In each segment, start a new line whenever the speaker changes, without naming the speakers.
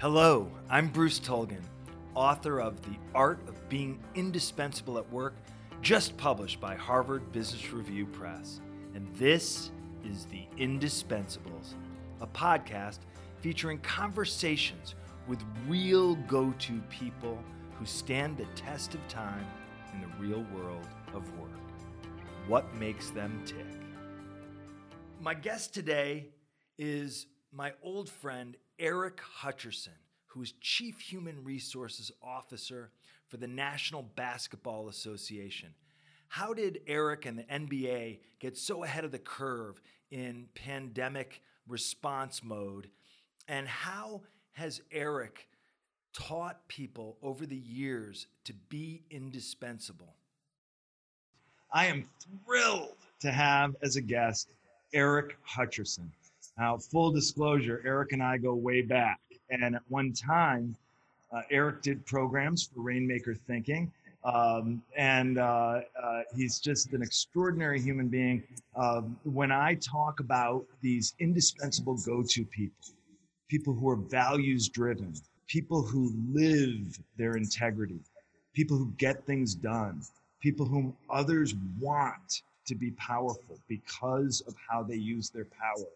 Hello, I'm Bruce Tulgan, author of The Art of Being Indispensable at Work, just published by Harvard Business Review Press. And this is The Indispensables, a podcast featuring conversations with real go to people who stand the test of time in the real world of work. What makes them tick? My guest today is my old friend Eric Hutcherson, who is Chief Human Resources Officer for the National Basketball Association. How did Eric and the NBA get so ahead of the curve in pandemic response mode? And how has Eric taught people over the years to be indispensable? I am thrilled to have as a guest Eric Hutcherson. Now, full disclosure, Eric and I go way back. And at one time, uh, Eric did programs for Rainmaker Thinking. Um, and uh, uh, he's just an extraordinary human being. Um, when I talk about these indispensable go to people, people who are values driven, people who live their integrity, people who get things done, people whom others want to be powerful because of how they use their power.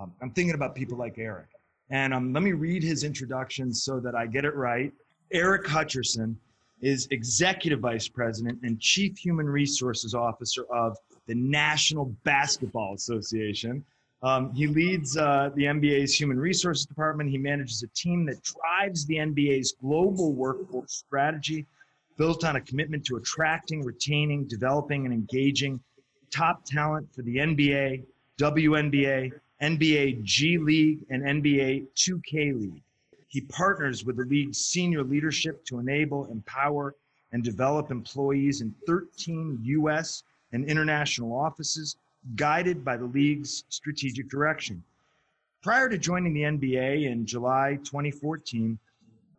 Um, I'm thinking about people like Eric. And um, let me read his introduction so that I get it right. Eric Hutcherson is Executive Vice President and Chief Human Resources Officer of the National Basketball Association. Um, he leads uh, the NBA's Human Resources Department. He manages a team that drives the NBA's global workforce strategy, built on a commitment to attracting, retaining, developing, and engaging top talent for the NBA, WNBA, NBA G League, and NBA 2K League. He partners with the league's senior leadership to enable, empower, and develop employees in 13 U.S. and international offices, guided by the league's strategic direction. Prior to joining the NBA in July 2014,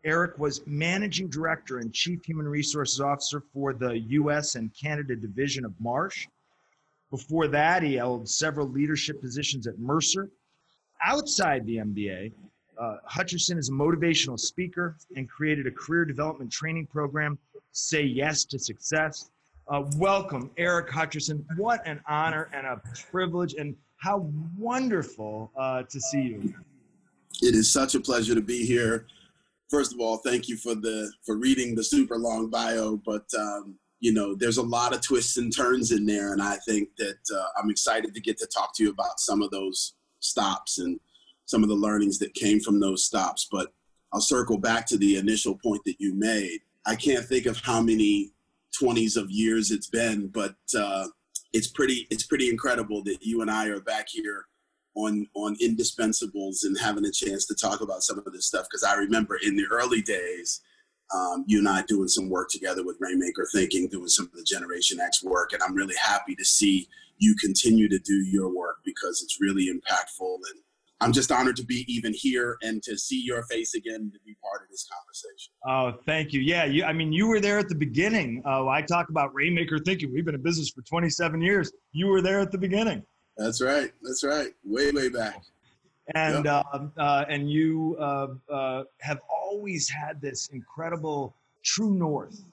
Eric was managing director and chief human resources officer for the U.S. and Canada division of Marsh. Before that, he held several leadership positions at Mercer. Outside the NBA, uh, Hutcherson is a motivational speaker and created a career development training program, Say Yes to Success. Uh, welcome, Eric Hutcherson. What an honor and a privilege, and how wonderful uh, to see you.
It is such a pleasure to be here. First of all, thank you for the for reading the super long bio, but um, you know there's a lot of twists and turns in there, and I think that uh, I'm excited to get to talk to you about some of those stops and some of the learnings that came from those stops. But I'll circle back to the initial point that you made. I can't think of how many 20s of years it's been, but uh, it's pretty it's pretty incredible that you and I are back here on on indispensables and having a chance to talk about some of this stuff because I remember in the early days um, you and I doing some work together with Rainmaker Thinking, doing some of the Generation X work, and I'm really happy to see you continue to do your work because it's really impactful and I'm just honored to be even here and to see your face again to be part of this conversation.
Oh, thank you. Yeah, you, I mean, you were there at the beginning. Uh, I talk about Rainmaker thinking. We've been in business for 27 years. You were there at the beginning.
That's right. That's right. Way, way back.
And yep. uh, uh, and you uh, uh, have always had this incredible true north,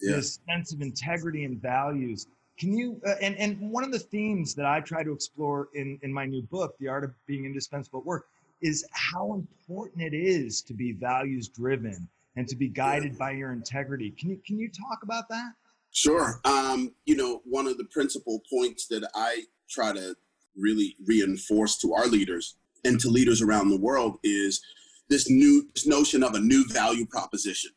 yeah. this sense of integrity and values can you uh, and and one of the themes that I try to explore in in my new book, The Art of Being Indispensable at Work, is how important it is to be values driven and to be guided by your integrity. Can you can you talk about that?
Sure. Um, you know, one of the principal points that I try to really reinforce to our leaders and to leaders around the world is this new this notion of a new value proposition.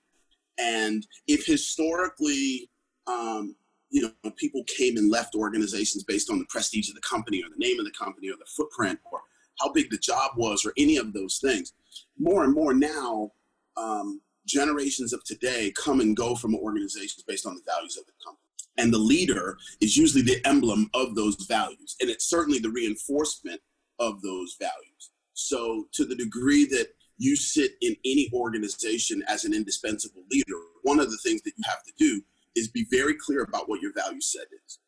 And if historically um, you know, people came and left organizations based on the prestige of the company or the name of the company or the footprint or how big the job was or any of those things. More and more now, um, generations of today come and go from organizations based on the values of the company. And the leader is usually the emblem of those values. And it's certainly the reinforcement of those values. So, to the degree that you sit in any organization as an indispensable leader, one of the things that you have to do is be very clear about what your value set is.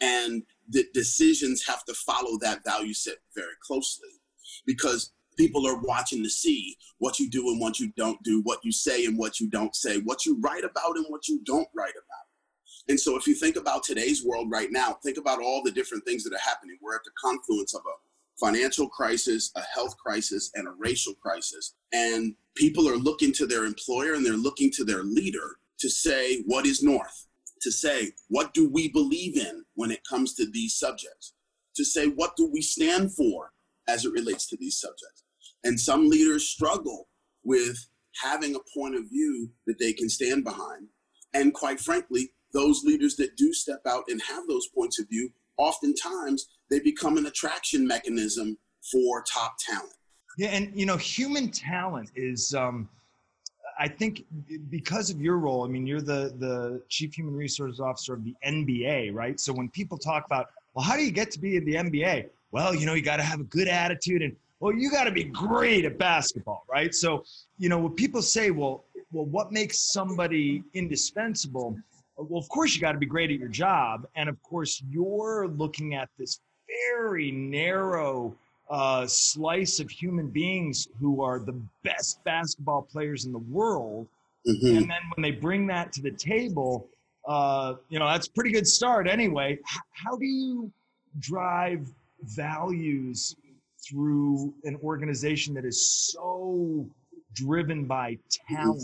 And the decisions have to follow that value set very closely because People are watching to see what you do and what you don't do, what you say and what you don't say, what you write about and what you don't write about. And so, if you think about today's world right now, think about all the different things that are happening. We're at the confluence of a financial crisis, a health crisis, and a racial crisis. And people are looking to their employer and they're looking to their leader to say, what is North? To say, what do we believe in when it comes to these subjects? To say, what do we stand for as it relates to these subjects? And some leaders struggle with having a point of view that they can stand behind. And quite frankly, those leaders that do step out and have those points of view, oftentimes they become an attraction mechanism for top talent.
Yeah, and you know, human talent is. Um, I think because of your role, I mean, you're the the chief human resources officer of the NBA, right? So when people talk about, well, how do you get to be in the NBA? Well, you know, you got to have a good attitude, and well, you got to be great at basketball, right? So, you know, when people say, well, well, what makes somebody indispensable? Well, of course, you got to be great at your job, and of course, you're looking at this very narrow uh, slice of human beings who are the best basketball players in the world. Mm-hmm. And then when they bring that to the table, uh, you know, that's a pretty good start anyway. H- how do you drive values through an organization that is so driven by talent?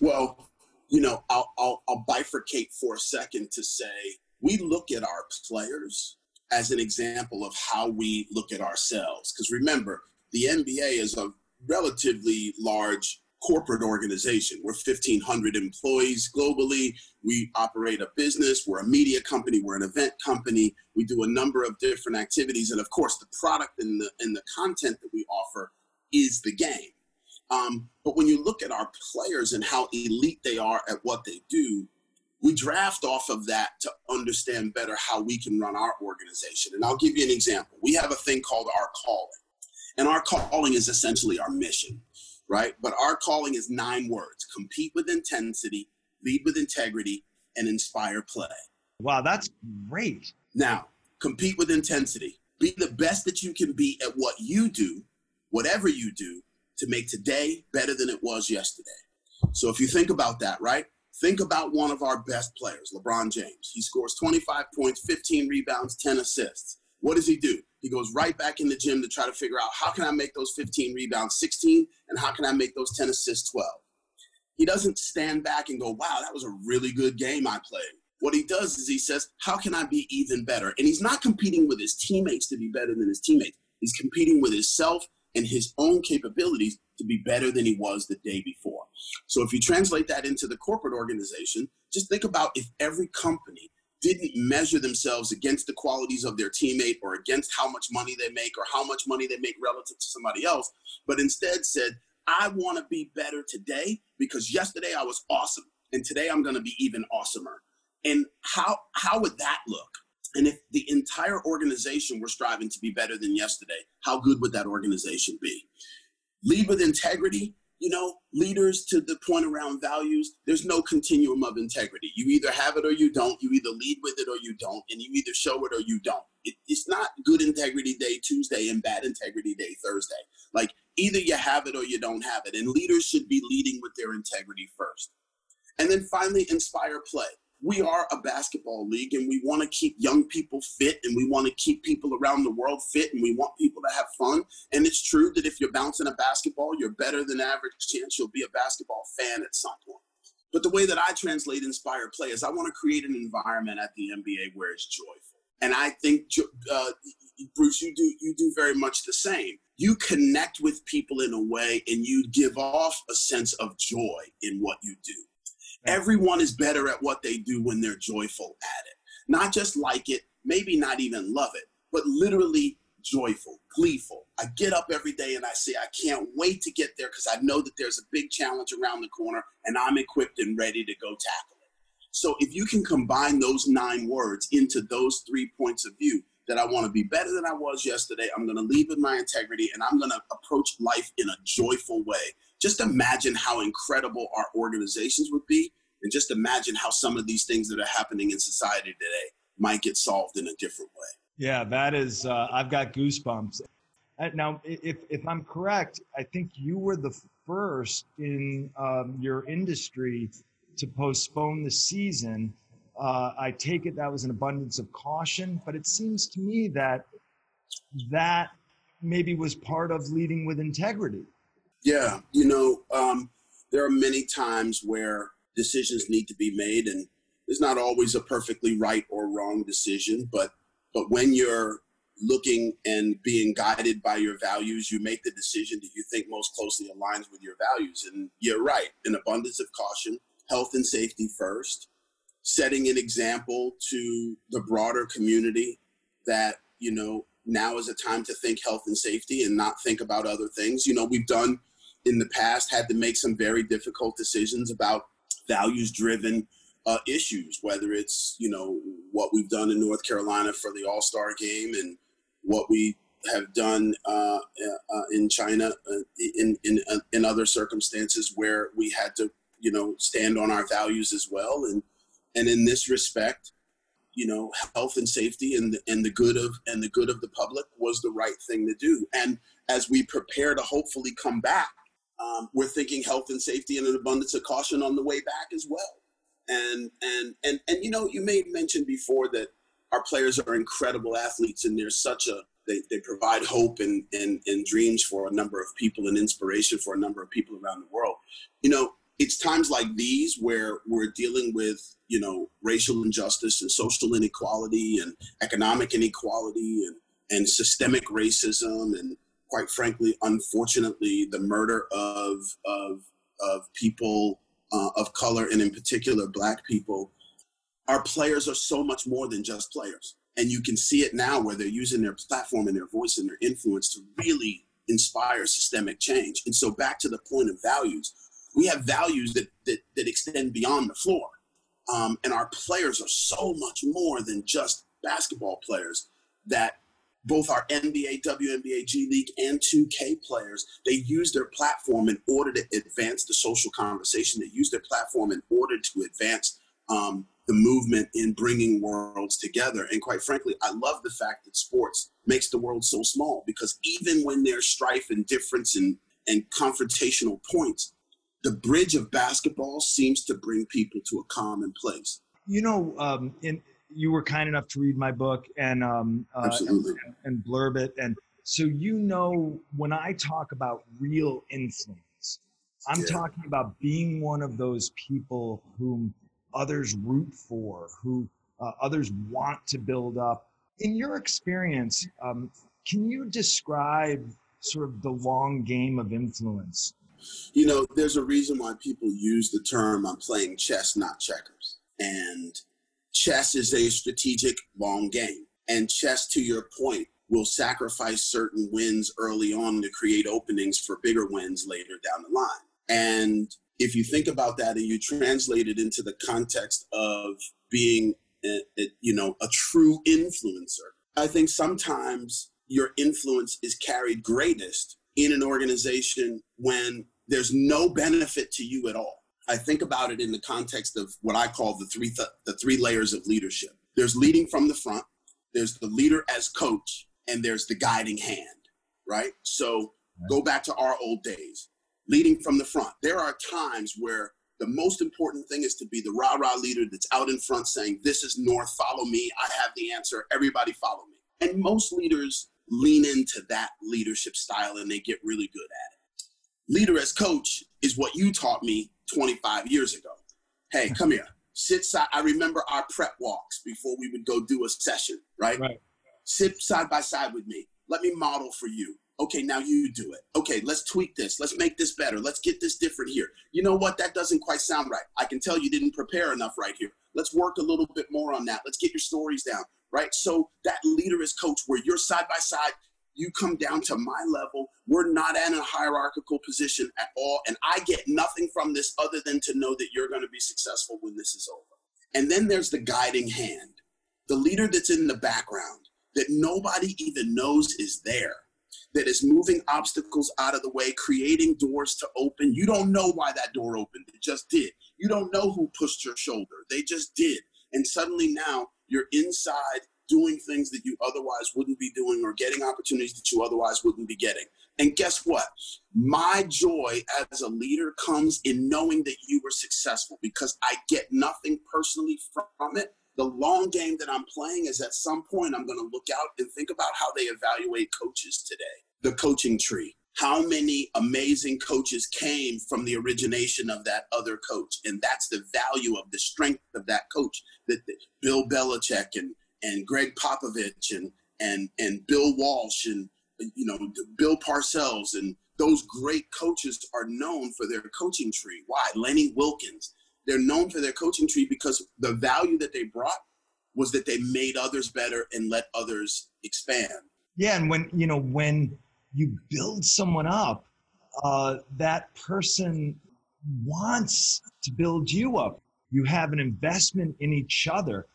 Well, you know, I'll, I'll, I'll bifurcate for a second to say we look at our players as an example of how we look at ourselves. Because remember, the NBA is a relatively large corporate organization. We're 1,500 employees globally. We operate a business. We're a media company. We're an event company. We do a number of different activities. And of course, the product and the, and the content that we offer is the game. Um, but when you look at our players and how elite they are at what they do, we draft off of that to understand better how we can run our organization. And I'll give you an example. We have a thing called our calling, and our calling is essentially our mission, right? But our calling is nine words compete with intensity, lead with integrity, and inspire play.
Wow, that's great.
Now, compete with intensity. Be the best that you can be at what you do, whatever you do, to make today better than it was yesterday. So if you think about that, right? Think about one of our best players, LeBron James. He scores 25 points, 15 rebounds, 10 assists. What does he do? He goes right back in the gym to try to figure out how can I make those 15 rebounds 16 and how can I make those 10 assists 12. He doesn't stand back and go, wow, that was a really good game I played. What he does is he says, how can I be even better? And he's not competing with his teammates to be better than his teammates. He's competing with himself and his own capabilities to be better than he was the day before. So if you translate that into the corporate organization, just think about if every company didn't measure themselves against the qualities of their teammate or against how much money they make or how much money they make relative to somebody else, but instead said, I want to be better today because yesterday I was awesome and today I'm going to be even awesomer. And how how would that look? And if the entire organization were striving to be better than yesterday, how good would that organization be? Lead with integrity you know, leaders to the point around values, there's no continuum of integrity. You either have it or you don't. You either lead with it or you don't. And you either show it or you don't. It, it's not good integrity day Tuesday and bad integrity day Thursday. Like either you have it or you don't have it. And leaders should be leading with their integrity first. And then finally, inspire play we are a basketball league and we want to keep young people fit and we want to keep people around the world fit and we want people to have fun. And it's true that if you're bouncing a basketball, you're better than average chance you'll be a basketball fan at some point. But the way that I translate inspire play is I want to create an environment at the NBA where it's joyful. And I think, uh, Bruce, you do you do very much the same. You connect with people in a way, and you give off a sense of joy in what you do. Everyone is better at what they do when they're joyful at it. Not just like it, maybe not even love it, but literally joyful, gleeful. I get up every day and I say, I can't wait to get there because I know that there's a big challenge around the corner and I'm equipped and ready to go tackle it. So if you can combine those nine words into those three points of view, that I want to be better than I was yesterday. I'm going to lead with my integrity and I'm going to approach life in a joyful way just imagine how incredible our organizations would be and just imagine how some of these things that are happening in society today might get solved in a different way
yeah that is uh, i've got goosebumps Uh, now, if, if I'm correct, I think you were the first in um, your industry to postpone the season. Uh, I take it that was an abundance of caution, but it seems to me that that maybe was part of leading with integrity.
Yeah, you know, um, there are many times where decisions need to be made, and there's not always a perfectly right or wrong decision. But but when you're looking and being guided by your values, you make the decision that you think most closely aligns with your values. And you're right, an abundance of caution, health and safety first, setting an example to the broader community that, you know, now is a time to think health and safety and not think about other things. You know, we've done in the past had to make some very difficult decisions about values driven uh, issues, whether it's, you know, what we've done in North Carolina for the All Star game and what we have done uh, uh, in China uh, in, in, uh, in other circumstances where we had to, you know, stand on our values as well. And, and in this respect, you know, health and safety and the, and the good of and the good of the public was the right thing to do. And as we prepare to hopefully come back, um, we're thinking health and safety and an abundance of caution on the way back as well. And and and and you know, you may have mentioned before that our players are incredible athletes and they're such a they, they provide hope and, and, and dreams for a number of people and inspiration for a number of people around the world. You know, it's times like these where we're dealing with, you know, racial injustice and social inequality and economic inequality and, and systemic racism and quite frankly, unfortunately, the murder of, of, of people uh, of color and in particular black people our players are so much more than just players. And you can see it now where they're using their platform and their voice and their influence to really inspire systemic change. And so back to the point of values, we have values that that, that extend beyond the floor. Um, and our players are so much more than just basketball players that both our NBA, WNBA, G League, and 2K players, they use their platform in order to advance the social conversation. They use their platform in order to advance um, the movement in bringing worlds together. And quite frankly, I love the fact that sports makes the world so small because even when there's strife and difference and, and confrontational points, the bridge of basketball seems to bring people to a common place.
You know, um, in, you were kind enough to read my book and, um, uh, and, and blurb it. And so, you know, when I talk about real influence, I'm yeah. talking about being one of those people whom – others root for, who uh, others want to build up. In your experience, um, can you describe sort of the long game of influence?
You know, there's a reason why people use the term I'm playing chess, not checkers. And chess is a strategic long game. And chess, to your point, will sacrifice certain wins early on to create openings for bigger wins later down the line. And if you think about that and you translate it into the context of being a, a, you know a true influencer i think sometimes your influence is carried greatest in an organization when there's no benefit to you at all i think about it in the context of what i call the three th- the three layers of leadership there's leading from the front there's the leader as coach and there's the guiding hand right so go back to our old days leading from the front. There are times where the most important thing is to be the rah rah leader that's out in front saying, This is North, follow me. I have the answer. Everybody follow me. And most leaders lean into that leadership style and they get really good at it. Leader as coach is what you taught me 25 years ago. Hey, come here. Sit side. I remember our prep walks before we would go do a session, right? right. Sit side by side with me. Let me model for you okay, now you do it. Okay, let's tweak this. Let's make this better. Let's get this different here. You know what? That doesn't quite sound right. I can tell you didn't prepare enough right here. Let's work a little bit more on that. Let's get your stories down, right? So that leader is coach where you're side by side, you come down to my level. We're not in a hierarchical position at all. And I get nothing from this other than to know that you're going to be successful when this is over. And then there's the guiding hand, the leader that's in the background that nobody even knows is there that is moving obstacles out of the way, creating doors to open. You don't know why that door opened, it just did. You don't know who pushed your shoulder, they just did. And suddenly now you're inside doing things that you otherwise wouldn't be doing or getting opportunities that you otherwise wouldn't be getting. And guess what? My joy as a leader comes in knowing that you were successful because I get nothing personally from it. The long game that I'm playing is at some point I'm going to look out and think about how they evaluate coaches today. The coaching tree. How many amazing coaches came from the origination of that other coach? And that's the value of the strength of that coach that, Bill Belichick and, and Gregg Popovich and, and, and Bill Walsh and you know, Bill Parcells and those great coaches are known for their coaching tree. Why? Lenny Wilkens. They're known for their coaching tree because the value that they brought was that they made others better and let others expand.
Yeah, and when you know when you build someone up, uh, that person wants to build you up. You have an investment in each other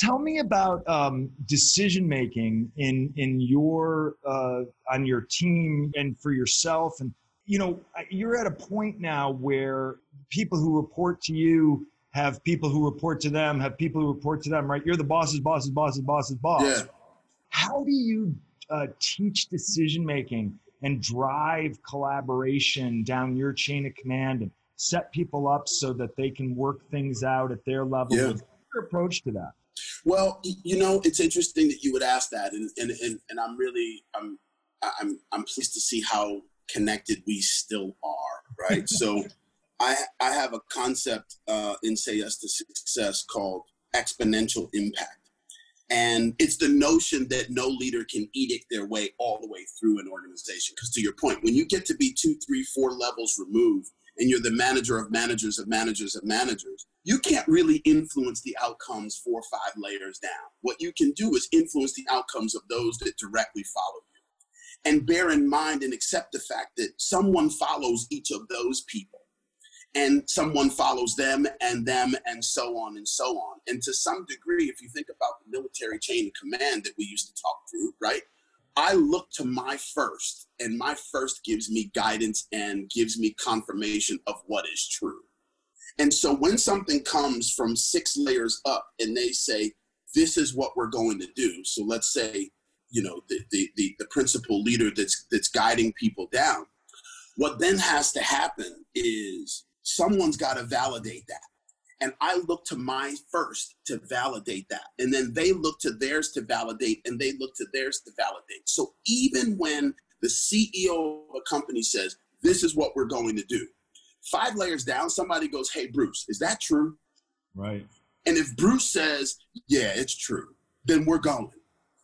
tell me about um, decision making in in your uh, on your team and for yourself and you know you're at a point now where people who report to you have people who report to them have people who report to them right you're the boss's boss's boss's boss's boss yeah. how do you uh, teach decision making and drive collaboration down your chain of command and set people up so that they can work things out at their level yeah. what's your approach to that
well, you know, it's interesting that you would ask that, and and and, and I'm really I'm I'm I'm pleased to see how connected we still are, right? so, I I have a concept uh, in Say Yes to Success called exponential impact, and it's the notion that no leader can edict their way all the way through an organization. Because to your point, when you get to be two, three, four levels removed, and you're the manager of managers of managers of managers, you can't really influence the outcomes four or five layers down. What you can do is influence the outcomes of those that directly follow you. And bear in mind and accept the fact that someone follows each of those people. And someone follows them and them and so on and so on. And to some degree, if you think about the military chain of command that we used to talk through, right? I look to my first, and my first gives me guidance and gives me confirmation of what is true. And so when something comes from six layers up and they say, this is what we're going to do. So let's say, you know, the, the, the, the principal leader that's, that's guiding people down. What then has to happen is someone's got to validate that. And I look to mine first to validate that. And then they look to theirs to validate, and they look to theirs to validate. So even when the CEO of a company says, This is what we're going to do, five layers down, somebody goes, Hey, Bruce, is that true?
Right.
And if Bruce says, Yeah, it's true, then we're going.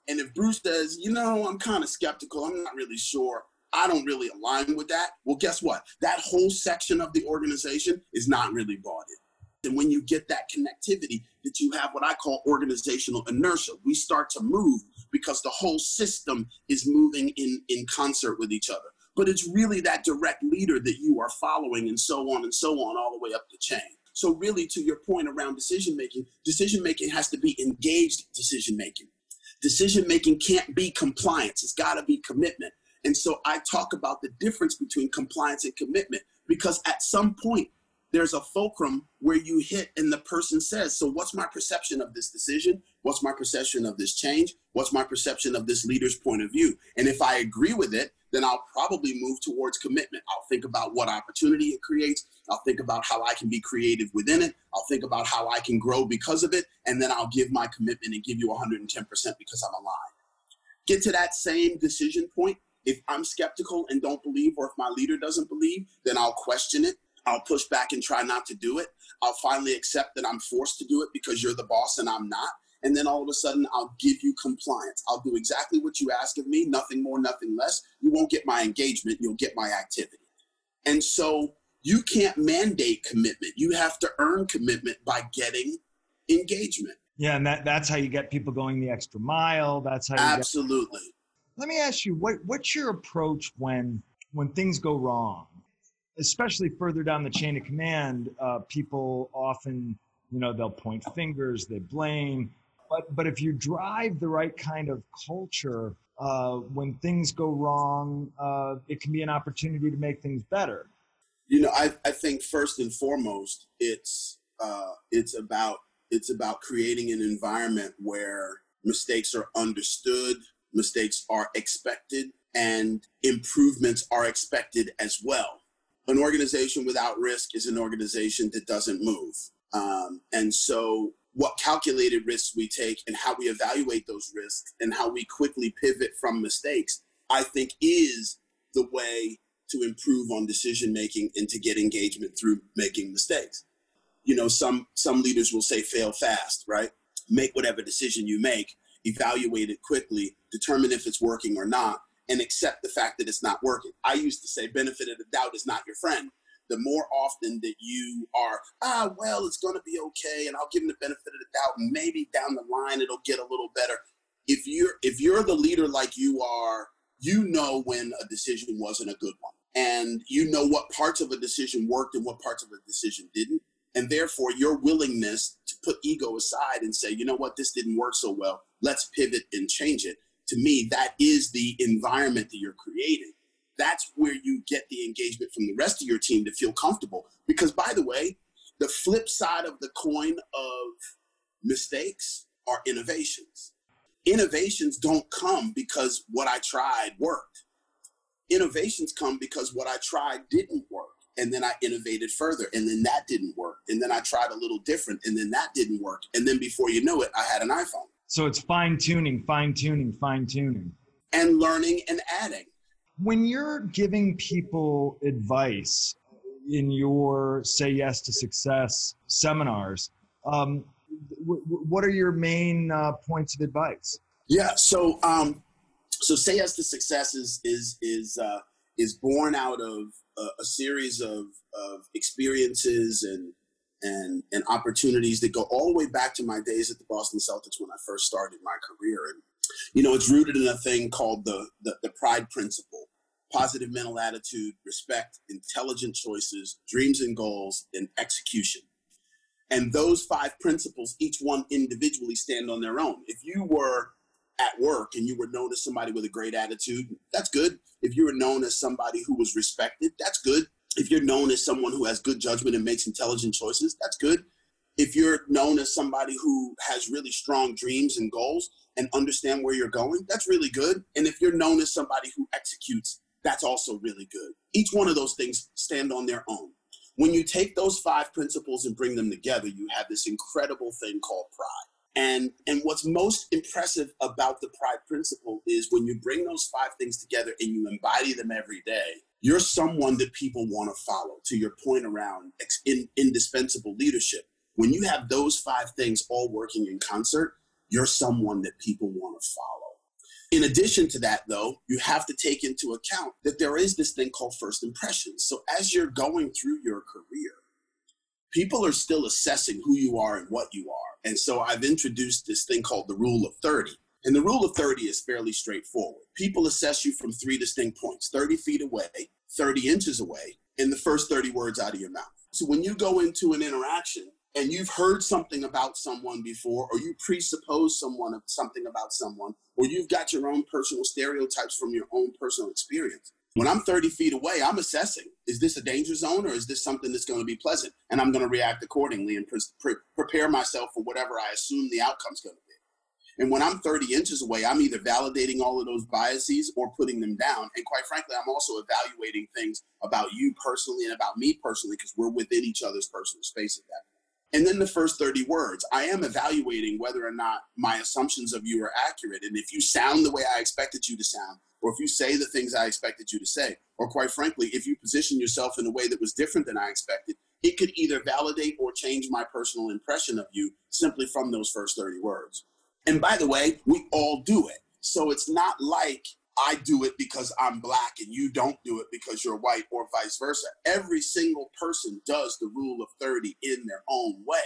And if Bruce says, You know, I'm kind of skeptical, I'm not really sure, I don't really align with that, well, guess what? That whole section of the organization is not really bought in. And when you get that connectivity, that you have what I call organizational inertia. We start to move because the whole system is moving in, in concert with each other. But it's really that direct leader that you are following, and so on and so on, all the way up the chain. So, really, to your point around decision making, decision making has to be engaged decision making. Decision making can't be compliance, it's got to be commitment. And so, I talk about the difference between compliance and commitment because at some point, there's a fulcrum where you hit and the person says, So, what's my perception of this decision? What's my perception of this change? What's my perception of this leader's point of view? And if I agree with it, then I'll probably move towards commitment. I'll think about what opportunity it creates. I'll think about how I can be creative within it. I'll think about how I can grow because of it. And then I'll give my commitment and give you 110% because I'm aligned. Get to that same decision point. If I'm skeptical and don't believe, or if my leader doesn't believe, then I'll question it I'll push back and try not to do it. I'll finally accept that I'm forced to do it because you're the boss and I'm not. And then all of a sudden, I'll give you compliance. I'll do exactly what you ask of me, nothing more, nothing less. You won't get my engagement, you'll get my activity. And so you can't mandate commitment. You have to earn commitment by getting engagement.
Yeah, and that, that's how you get people going the extra mile. That's how
Absolutely.
Get... Let me ask you, what, what's your approach when when things go wrong? Especially further down the chain of command, uh, people often, you know, they'll point fingers, they blame. But, but if you drive the right kind of culture, uh, when things go wrong, uh, it can be an opportunity to make things better.
You know, I, I think first and foremost, it's uh, it's about it's about creating an environment where mistakes are understood, mistakes are expected, and improvements are expected as well. An organization without risk is an organization that doesn't move. Um, and so, what calculated risks we take and how we evaluate those risks and how we quickly pivot from mistakes, I think is the way to improve on decision making and to get engagement through making mistakes. You know, some some leaders will say fail fast, right? Make whatever decision you make, evaluate it quickly, determine if it's working or not, and accept the fact that it's not working. I used to say benefit of the doubt is not your friend. The more often that you are, ah, well, it's going to be okay, and I'll give them the benefit of the doubt, and maybe down the line it'll get a little better. If you're if you're the leader like you are, you know when a decision wasn't a good one, and you know what parts of a decision worked and what parts of a decision didn't, and therefore your willingness to put ego aside and say, you know what, this didn't work so well, let's pivot and change it to me, that is the environment that you're creating. That's where you get the engagement from the rest of your team to feel comfortable. Because, by the way, the flip side of the coin of mistakes are innovations. Innovations don't come because what I tried worked. Innovations come because what I tried didn't work. And then I innovated further, and then that didn't work. And then I tried a little different, and then that didn't work. And then before you know it, I had an iPhone.
So it's fine tuning, fine tuning, fine tuning.
And learning and adding.
When you're giving people advice in your Say Yes to Success seminars, um, w- what are your main uh, points of advice?
Yeah, so um, so Say Yes to Success is is is uh, is born out of a, a series of of experiences and and and opportunities that go all the way back to my days at the Boston Celtics when I first started my career. And you know, it's rooted in a thing called the the, the pride principle: positive mental attitude, respect, intelligent choices, dreams and goals, and execution. And those five principles, each one individually, stand on their own. If you were at work and you were known as somebody with a great attitude, that's good. If you were known as somebody who was respected, that's good if you're known as someone who has good judgment and makes intelligent choices, that's good. If you're known as somebody who has really strong dreams and goals and understand where you're going, that's really good. And if you're known as somebody who executes, that's also really good. Each one of those things stand on their own. When you take those five principles and bring them together, you have this incredible thing called pride. And, and what's most impressive about the pride principle is when you bring those five things together and you embody them every day, you're someone that people want to follow to your point around in, indispensable leadership. When you have those five things all working in concert you're someone that people want to follow. In addition to that though you have to take into account that there is this thing called first impressions. So as you're going through your career people are still assessing who you are and what you are and so i've introduced this thing called the rule of 30 and the rule of 30 is fairly straightforward. People assess you from three distinct points 30 feet away, 30 inches away, and the first 30 words out of your mouth. So when you go into an interaction and you've heard something about someone before, or you presuppose someone of something about someone, or you've got your own personal stereotypes from your own personal experience. When I'm 30 feet away, I'm assessing is this a danger zone or is this something that's going to be pleasant? And I'm going to react accordingly and pre- pre- prepare myself for whatever I assume the outcome's going to be. And when I'm 30 inches away, I'm either validating all of those biases or putting them down. And quite frankly, I'm also evaluating things about you personally and about me personally because we're within each other's personal space at that. And then the first 30 words, I am evaluating whether or not my assumptions of you are accurate. And if you sound the way I expected you to sound, or if you say the things I expected you to say, or quite frankly, if you position yourself in a way that was different than I expected, it could either validate or change my personal impression of you simply from those first 30 words. And by the way, we all do it. So it's not like I do it because I'm black and you don't do it because you're white or vice versa. Every single person does the rule of 30 in their own way.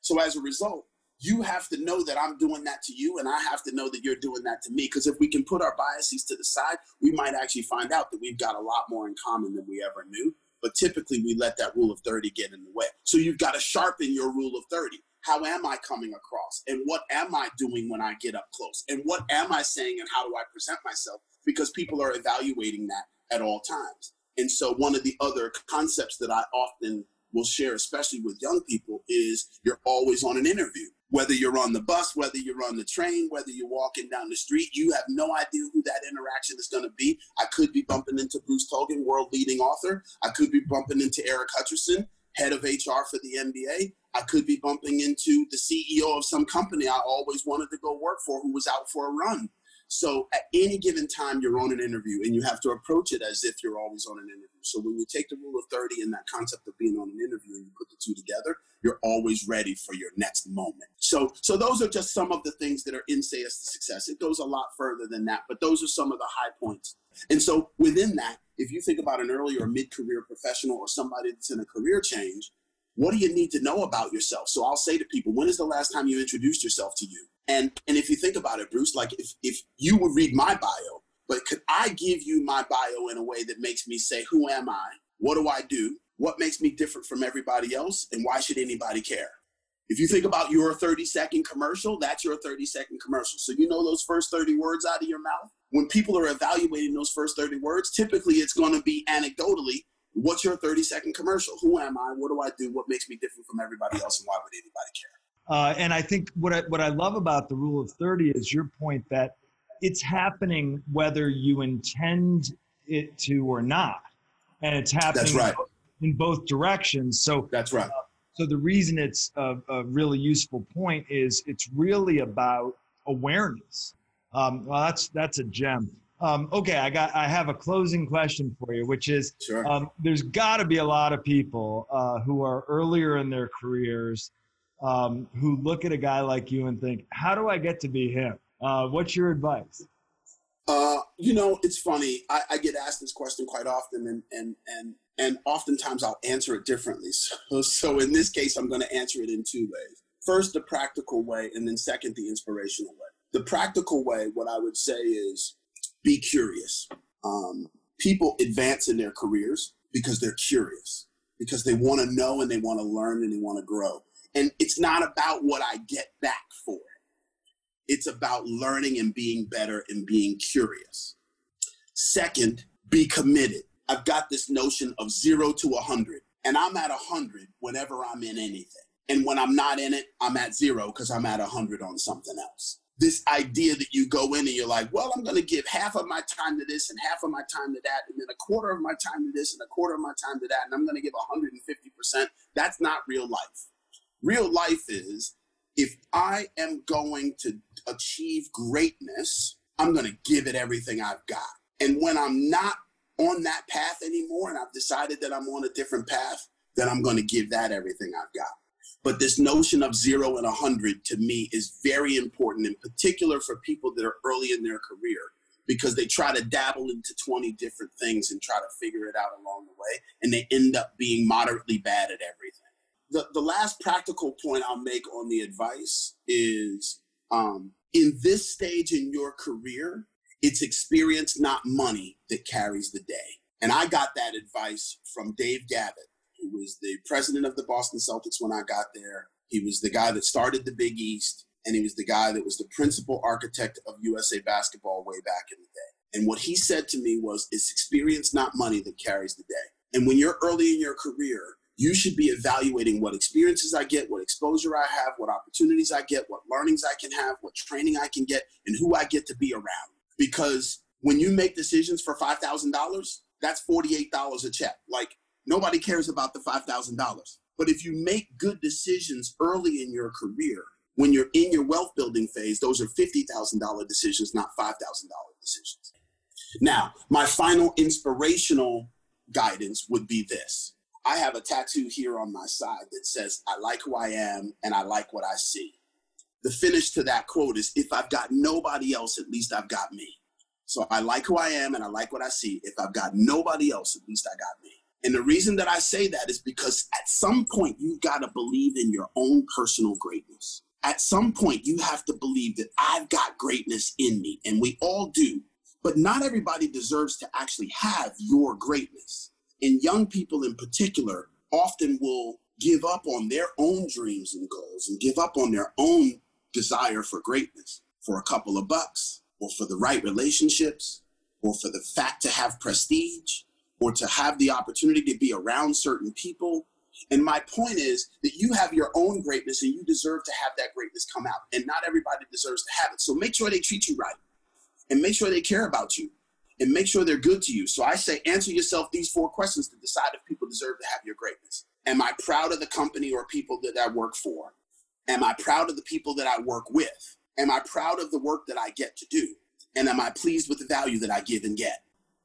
So as a result, you have to know that I'm doing that to you and I have to know that you're doing that to me. Because if we can put our biases to the side, we might actually find out that we've got a lot more in common than we ever knew. But typically, we let that rule of 30 get in the way. So you've got to sharpen your rule of 30 how am I coming across? And what am I doing when I get up close? And what am I saying and how do I present myself? Because people are evaluating that at all times. And so, one of the other concepts that I often will share, especially with young people, is you're always on an interview. Whether you're on the bus, whether you're on the train, whether you're walking down the street, you have no idea who that interaction is going to be. I could be bumping into Bruce Tulgan, world leading author. I could be bumping into Eric Hutcherson, head of HR for the NBA. I could be bumping into the CEO of some company I always wanted to go work for who was out for a run. So at any given time, you're on an interview and you have to approach it as if you're always on an interview. So when you take the rule of 30 and that concept of being on an interview and you put the two together, you're always ready for your next moment. So, so those are just some of the things that are in Say Yes to Success. It goes a lot further than that, but those are some of the high points. And so within that, if you think about an early or mid-career professional or somebody that's in a career change, what do you need to know about yourself? So I'll say to people, when is the last time you introduced yourself to you? And and if you think about it, Bruce, like if if you would read my bio, but could I give you my bio in a way that makes me say, who am I? What do I do? What makes me different from everybody else? And why should anybody care? If you think about your 30 second commercial, that's your 30 second commercial. So you know those first 30 words out of your mouth? When people are evaluating those first 30 words, typically it's going to be anecdotally, what's your 30 second commercial? Who am I? What do I do? What makes me different from everybody else? And why would anybody care?
Uh, and I think what I, what I love about the rule of 30 is your point that it's happening whether you intend it to or not. And it's happening
right.
in both directions. So
that's right. Uh,
so the reason it's a, a, really useful point is it's really about awareness. Um, well, that's that's a gem. Um, okay, I got I have a closing question for you, which is
sure.
um, there's got to be a lot of people uh, who are earlier in their careers um, who look at a guy like you and think, how do I get to be him? Uh, what's your advice?
Uh, you know, it's funny. I, I, get asked this question quite often, and and and and oftentimes I'll answer it differently. So, so in this case, I'm going to answer it in two ways. First, the practical way, and then second, the inspirational way. The practical way, what I would say is, be curious. Um, people advance in their careers because they're curious, because they want to know and they want to learn and they want to grow. And it's not about what I get back for it. It's about learning and being better and being curious. Second, be committed. I've got this notion of zero to a 100, and I'm at a 100 whenever I'm in anything. And when I'm not in it, I'm at zero because I'm at a 100 on something else. This idea that you go in and you're like, well, I'm going to give half of my time to this and half of my time to that, and then a quarter of my time to this and a quarter of my time to that, and I'm going to give 150%. That's not real life. Real life is if I am going to achieve greatness, I'm going to give it everything I've got. And when I'm not on that path anymore and I've decided that I'm on a different path, then I'm going to give that everything I've got. But this notion of zero and a 100 to me is very important, in particular for people that are early in their career, because they try to dabble into 20 different things and try to figure it out along the way. And they end up being moderately bad at everything the, the last practical point I'll make on the advice is um, in this stage in your career, it's experience, not money, that carries the day. And I got that advice from Dave Gavitt, who was the president of the Boston Celtics when I got there. He was the guy that started the Big East, and he was the guy that was the principal architect of USA basketball way back in the day. And what he said to me was, it's experience, not money, that carries the day. And when you're early in your career, you should be evaluating what experiences I get, what exposure I have, what opportunities I get, what learnings I can have, what training I can get, and who I get to be around. Because when you make decisions for $5,000, that's $48 a check. Like nobody cares about the $5,000. But if you make good decisions early in your career, when you're in your wealth building phase, those are $50,000 decisions, not $5,000 decisions. Now, my final inspirational guidance would be this I have a tattoo here on my side that says, I like who I am and I like what I see. The finish to that quote is, if I've got nobody else, at least I've got me. So I like who I am and I like what I see. If I've got nobody else, at least I got me. And the reason that I say that is because at some point you've got to believe in your own personal greatness. At some point you have to believe that I've got greatness in me, and we all do. But not everybody deserves to actually have your greatness. And young people in particular often will give up on their own dreams and goals and give up on their own desire for greatness for a couple of bucks or for the right relationships or for the fact to have prestige or to have the opportunity to be around certain people And my point is that you have your own greatness and you deserve to have that greatness come out. And not everybody deserves to have it. So make sure they treat you right and make sure they care about you and make sure they're good to you. So I say answer yourself these four questions to decide if people deserve to have your greatness. Am I proud of the company or people that I work for? Am I proud of the people that I work with? Am I proud of the work that I get to do? And am I pleased with the value that I give and get?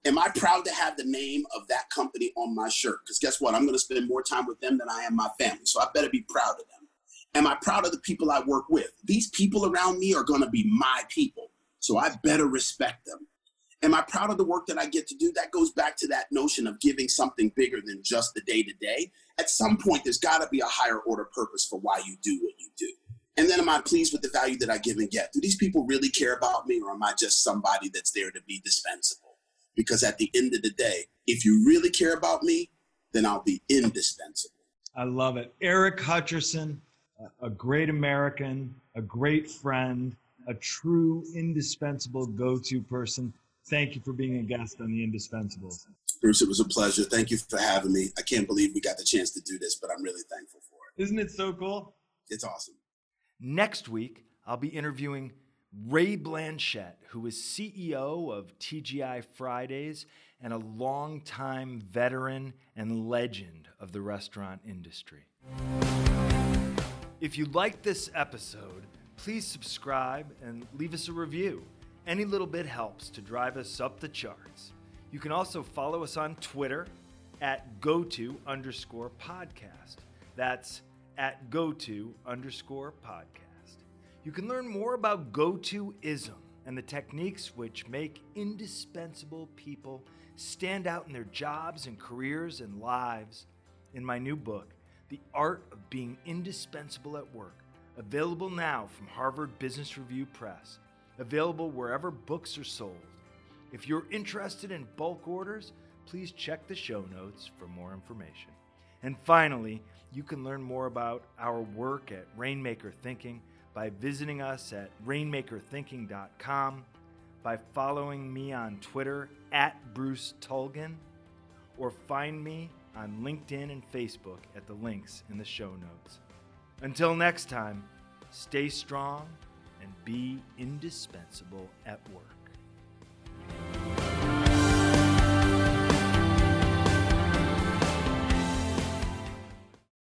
Am I proud to have the name of that company on my shirt? Because guess what? I'm going to spend more time with them than I am my family. So I better be proud of them. Am I proud of the people I work with? These people around me are going to be my people. So I better respect them. Am I proud of the work that I get to do? That goes back to that notion of giving something bigger than just the day to day. At some point, there's got to be a higher order purpose for why you do what you do. And then am I pleased with the value that I give and get? Do these people really care about me or am I just somebody that's there to be dispensable? Because at the end of the day, if you really care about me, then I'll be indispensable.
I love it. Eric Hutcherson, a great American, a great friend, a true indispensable go to person. Thank you for being a guest on the Indispensables.
Bruce, it was a pleasure. Thank you for having me. I can't believe we got the chance to do this, but I'm really thankful for
it. Isn't it so cool?
It's awesome.
Next week, I'll be interviewing Ray Blanchette, who is CEO of TGI Fridays and a longtime veteran and legend of the restaurant industry. If you liked this episode, please subscribe and leave us a review. Any little bit helps to drive us up the charts. You can also follow us on Twitter at goto underscore podcast. That's at goto underscore podcast. You can learn more about go-to-ism and the techniques which make indispensable people stand out in their jobs and careers and lives in my new book, The Art of Being Indispensable at Work, available now from Harvard Business Review Press, available wherever books are sold. If you're interested in bulk orders, please check the show notes for more information. And finally, you can learn more about our work at Rainmaker Thinking by visiting us at rainmakerthinking.com, by following me on Twitter at Bruce Tulgan, or find me on LinkedIn and Facebook at the links in the show notes. Until next time, stay strong and be indispensable at work.